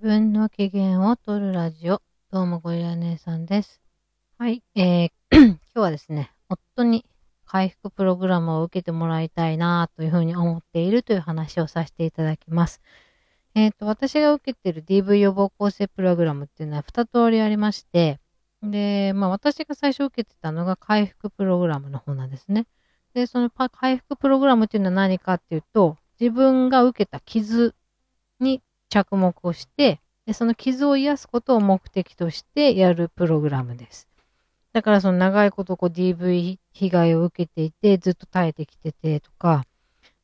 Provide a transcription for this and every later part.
分の機嫌を取るラジオ。どうもゴリラ姉さんです。はい。えー 今日はですね、夫に回復プログラムを受けてもらいたいなというふうに思っているという話をさせていただきます。えっ、と、私が受けている DV 予防構成プログラムっていうのは2通りありまして、で、まあ私が最初受けてたのが回復プログラムの方なんですね。で、そのパ回復プログラムっていうのは何かっていうと、自分が受けた傷に着目をして、でその傷を癒すことを目的としてやるプログラムです。だからその長いことこう DV 被害を受けていて、ずっと耐えてきててとか、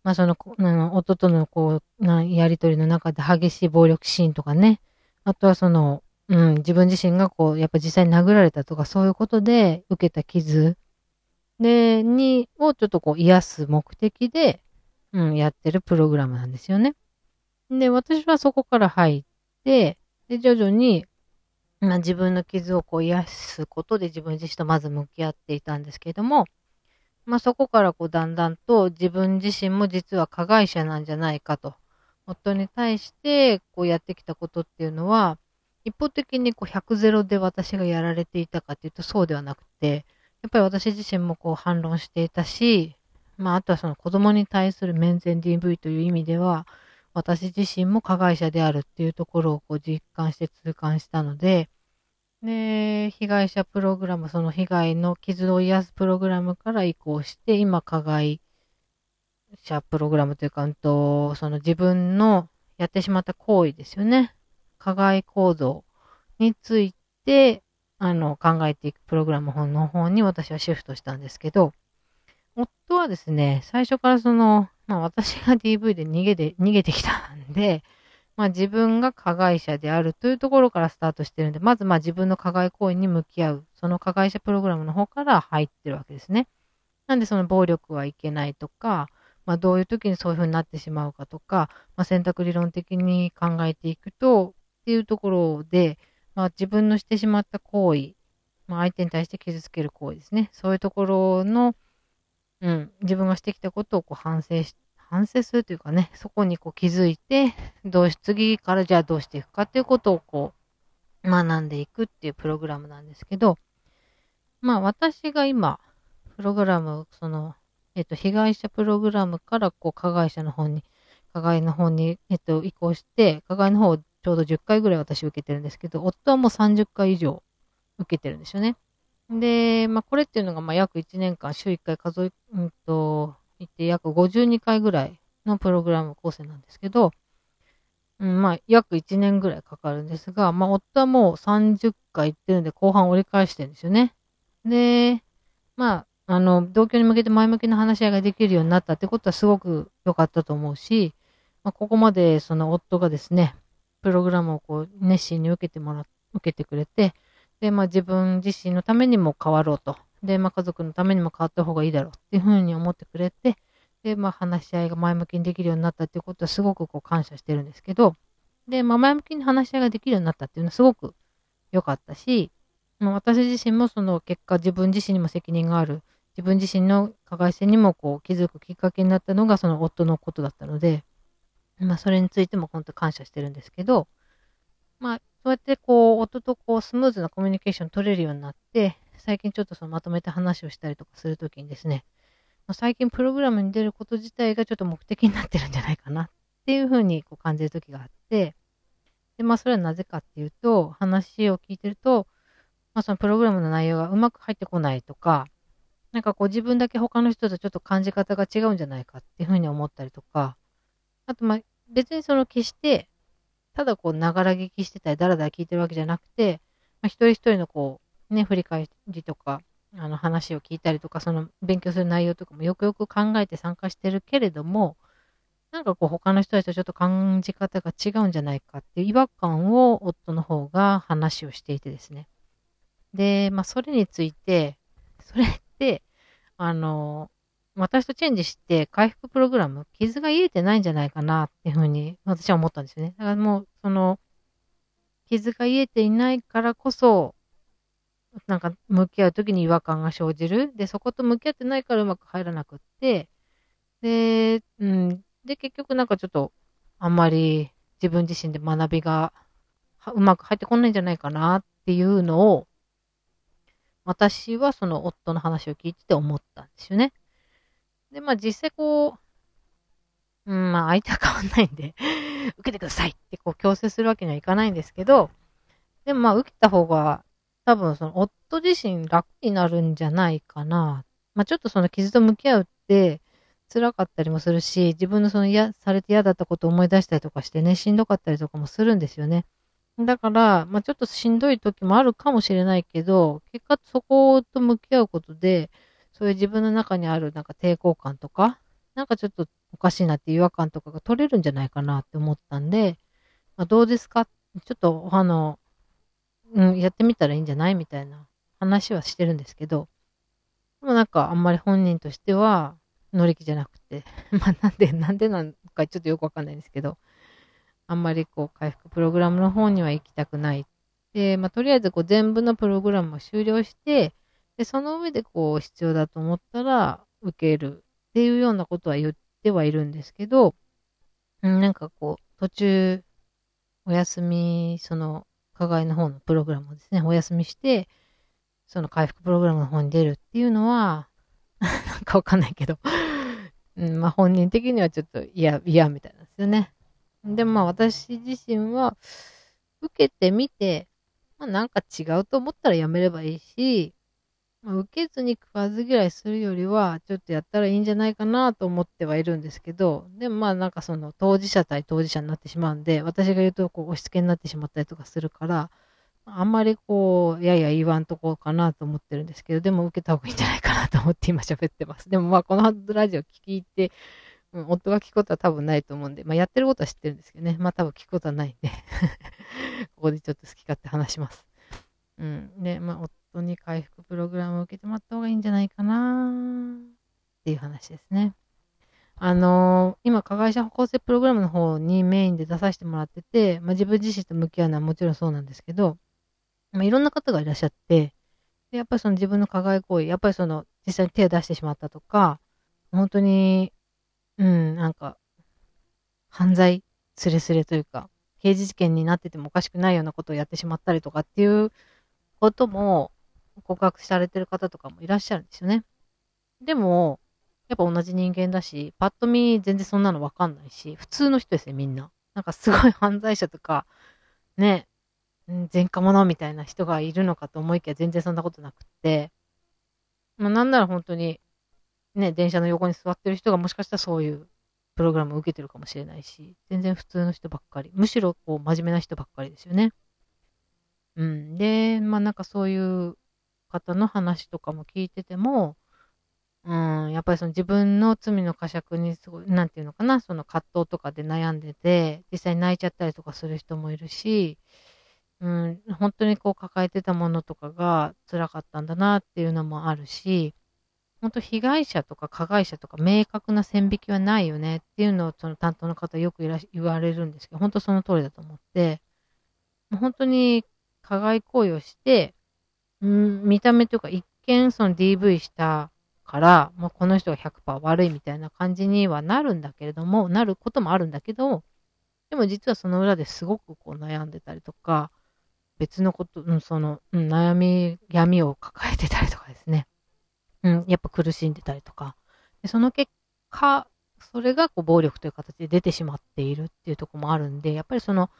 まあその、あの夫とのこう、なやりとりの中で激しい暴力シーンとかね、あとはその、うん、自分自身がこう、やっぱ実際に殴られたとかそういうことで受けた傷で、に、をちょっとこう癒す目的で、うん、やってるプログラムなんですよね。で、私はそこから入って、で、徐々に、まあ、自分の傷をこう癒すことで自分自身とまず向き合っていたんですけれども、まあ、そこからこうだんだんと自分自身も実は加害者なんじゃないかと、夫に対してこうやってきたことっていうのは、一方的にこう100ゼロで私がやられていたかっていうとそうではなくて、やっぱり私自身もこう反論していたし、まあ、あとはその子供に対する面前 DV という意味では、私自身も加害者であるっていうところをこう実感して痛感したので、で、被害者プログラム、その被害の傷を癒すプログラムから移行して、今、加害者プログラムというか、うんと、その自分のやってしまった行為ですよね。加害行動について、あの、考えていくプログラムの方に私はシフトしたんですけど、夫はですね、最初からその、まあ私が DV で逃げて、逃げてきたんで、まあ自分が加害者であるというところからスタートしてるんで、まずまあ自分の加害行為に向き合う、その加害者プログラムの方から入ってるわけですね。なんでその暴力はいけないとか、まあどういう時にそういう風になってしまうかとか、まあ選択理論的に考えていくと、っていうところで、まあ自分のしてしまった行為、まあ相手に対して傷つける行為ですね。そういうところの、うん、自分がしてきたことをこう反省し、反省するというかね、そこにこう気づいて、どうし、次からじゃあどうしていくかっていうことをこう、学んでいくっていうプログラムなんですけど、まあ私が今、プログラム、その、えっと、被害者プログラムからこう加害者の方に、加害の方に、えっと、移行して、加害の方をちょうど10回ぐらい私受けてるんですけど、夫はもう30回以上受けてるんですよね。で、まあ、これっていうのが、ま、約1年間、週1回数え、うんと、いって、約52回ぐらいのプログラム構成なんですけど、うん、まあ、約1年ぐらいかかるんですが、まあ、夫はもう30回行ってるんで、後半折り返してるんですよね。で、まあ、あの、同居に向けて前向きな話し合いができるようになったってことはすごく良かったと思うし、まあ、ここまでその夫がですね、プログラムをこう熱心に受けてもら、受けてくれて、で、まあ自分自身のためにも変わろうと。で、まあ家族のためにも変わった方がいいだろうっていうふうに思ってくれて、で、まあ話し合いが前向きにできるようになったっていうことはすごくこう感謝してるんですけど、で、まあ前向きに話し合いができるようになったっていうのはすごく良かったし、まあ、私自身もその結果自分自身にも責任がある、自分自身の加害性にもこう気づくきっかけになったのがその夫のことだったので、まあそれについても本当感謝してるんですけど、まあそうやってこう、夫とこう、スムーズなコミュニケーション取れるようになって、最近ちょっとそのまとめて話をしたりとかするときにですね、最近プログラムに出ること自体がちょっと目的になってるんじゃないかなっていうふうにこう感じるときがあって、で、まあそれはなぜかっていうと、話を聞いてると、まあそのプログラムの内容がうまく入ってこないとか、なんかこう自分だけ他の人とちょっと感じ方が違うんじゃないかっていうふうに思ったりとか、あとまあ別にその決してただこう、ながら聞きしてたり、だらだら聞いてるわけじゃなくて、まあ、一人一人のこう、ね、振り返りとか、あの話を聞いたりとか、その勉強する内容とかもよくよく考えて参加してるけれども、なんかこう、他の人たちとちょっと感じ方が違うんじゃないかっていう違和感を夫の方が話をしていてですね。で、まあ、それについて、それって、あの、私とチェンジして回復プログラム、傷が癒えてないんじゃないかなっていうふうに私は思ったんですよね。だからもう、その、傷が癒えていないからこそ、なんか向き合うときに違和感が生じる。で、そこと向き合ってないからうまく入らなくって、で、うん、で、結局なんかちょっと、あんまり自分自身で学びがうまく入ってこないんじゃないかなっていうのを、私はその夫の話を聞いてて思ったんですよね。で、まあ実際こう、うん、まあ相手は変わんないんで 受けてくださいってこう強制するわけにはいかないんですけど、でもまあ受けた方が多分その夫自身楽になるんじゃないかな。まあちょっとその傷と向き合うって辛かったりもするし、自分のその嫌、されて嫌だったことを思い出したりとかしてね、しんどかったりとかもするんですよね。だから、まあちょっとしんどい時もあるかもしれないけど、結果そこと向き合うことで、そういう自分の中にあるなんか抵抗感とか、なんかちょっとおかしいなって違和感とかが取れるんじゃないかなって思ったんで、まあ、どうですか？ちょっと、あの、うん、やってみたらいいんじゃないみたいな話はしてるんですけど、でもなんかあんまり本人としては乗り気じゃなくて、まあなんで、なんでなんかちょっとよくわかんないんですけど、あんまりこう回復プログラムの方には行きたくない。で、まあとりあえずこう全部のプログラムを終了して、で、その上でこう必要だと思ったら受けるっていうようなことは言ってはいるんですけど、なんかこう、途中、お休み、その、課外の方のプログラムをですね、お休みして、その回復プログラムの方に出るっていうのは、なんかわかんないけど うん、まあ本人的にはちょっと嫌、嫌みたいなんですよね。でまあ私自身は、受けてみて、まあなんか違うと思ったらやめればいいし、まあ、受けずに食わず嫌いするよりは、ちょっとやったらいいんじゃないかなと思ってはいるんですけど、でもまあなんかその当事者対当事者になってしまうんで、私が言うとこう押し付けになってしまったりとかするから、あんまりこう、やや言わんとこうかなと思ってるんですけど、でも受けた方がいいんじゃないかなと思って今喋ってます。でもまあこのラジオ聞いて、うん、夫が聞くことは多分ないと思うんで、まあやってることは知ってるんですけどね、まあ多分聞くことはないんで ここでちょっと好き勝手話します。うん。で、まあ夫に回復プログラムを受けてもらった方がいいんじゃないかなっていう話ですね。あのー、今、加害者補正プログラムの方にメインで出させてもらってて、まあ、自分自身と向き合うのはもちろんそうなんですけど、まあ、いろんな方がいらっしゃって、でやっぱりその自分の加害行為、やっぱりその実際に手を出してしまったとか、本当に、うん、なんか、犯罪すれすれというか、刑事事件になっててもおかしくないようなことをやってしまったりとかっていうことも、告白されてる方とかもいらっしゃるんですよね。でも、やっぱ同じ人間だし、パッと見全然そんなのわかんないし、普通の人ですね、みんな。なんかすごい犯罪者とか、ね、前科者みたいな人がいるのかと思いきや全然そんなことなくって、まあなんなら本当に、ね、電車の横に座ってる人がもしかしたらそういうプログラムを受けてるかもしれないし、全然普通の人ばっかり。むしろこう真面目な人ばっかりですよね。うん。で、まあなんかそういう方の話とかも聞いてても、うん、やっぱりその自分の罪の呵責にすごい、なんていうのかな、その葛藤とかで悩んでて、実際に泣いちゃったりとかする人もいるし、うん、本当にこう抱えてたものとかが辛かったんだなっていうのもあるし、本当被害者とか加害者とか明確な線引きはないよねっていうのをその担当の方よくいら言われるんですけど、本当その通りだと思って、本当に加害行為をして、うん、見た目というか一見その DV したから、もうこの人が100%悪いみたいな感じにはなるんだけれども、なることもあるんだけど、でも実はその裏ですごくこう悩んでたりとか、別のこと、うん、その、うん、悩み、闇を抱えてたりとかですね。うん、やっぱ苦しんでたりとか。でその結果、それがこう暴力という形で出てしまっているっていうところもあるんで、やっぱりその、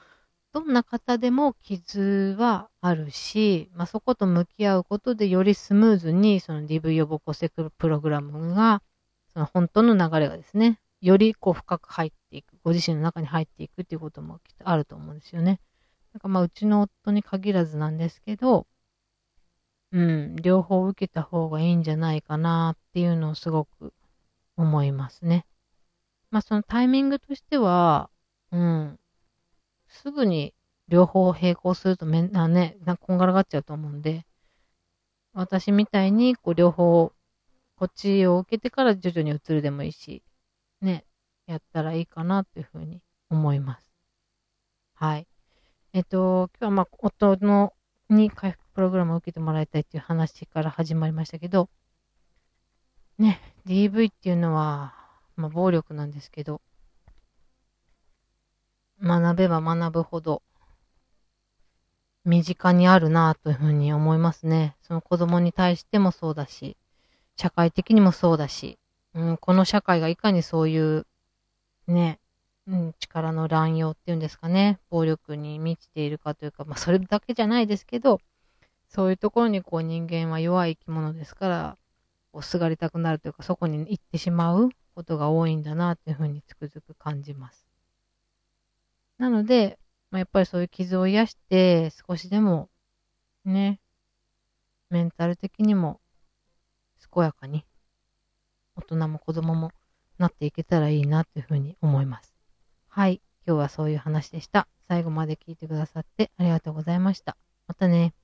どんな方でも傷はあるし、まあ、そこと向き合うことでよりスムーズにその DV 予防骨折プログラムが、その本当の流れがですね、よりこう深く入っていく、ご自身の中に入っていくっていうこともきっとあると思うんですよね。なんかまあうちの夫に限らずなんですけど、うん、両方受けた方がいいんじゃないかなっていうのをすごく思いますね。まあそのタイミングとしては、うん、すぐに両方並行するとめんなね、なんこんがらがっちゃうと思うんで、私みたいにこう両方、こっちを受けてから徐々に移るでもいいし、ね、やったらいいかなっていうふうに思います。はい。えっと、今日はまあ、夫のに回復プログラムを受けてもらいたいっていう話から始まりましたけど、ね、DV っていうのは、まあ、暴力なんですけど、学べば学ぶほど、身近にあるなというふうに思いますね。その子供に対してもそうだし、社会的にもそうだし、うん、この社会がいかにそういう、ね、うん、力の乱用っていうんですかね、暴力に満ちているかというか、まあそれだけじゃないですけど、そういうところにこう人間は弱い生き物ですから、こうすがりたくなるというか、そこに行ってしまうことが多いんだなっていうふうにつくづく感じます。なので、まあ、やっぱりそういう傷を癒して、少しでも、ね、メンタル的にも健やかに、大人も子供もなっていけたらいいなというふうに思います。はい。今日はそういう話でした。最後まで聞いてくださってありがとうございました。またね。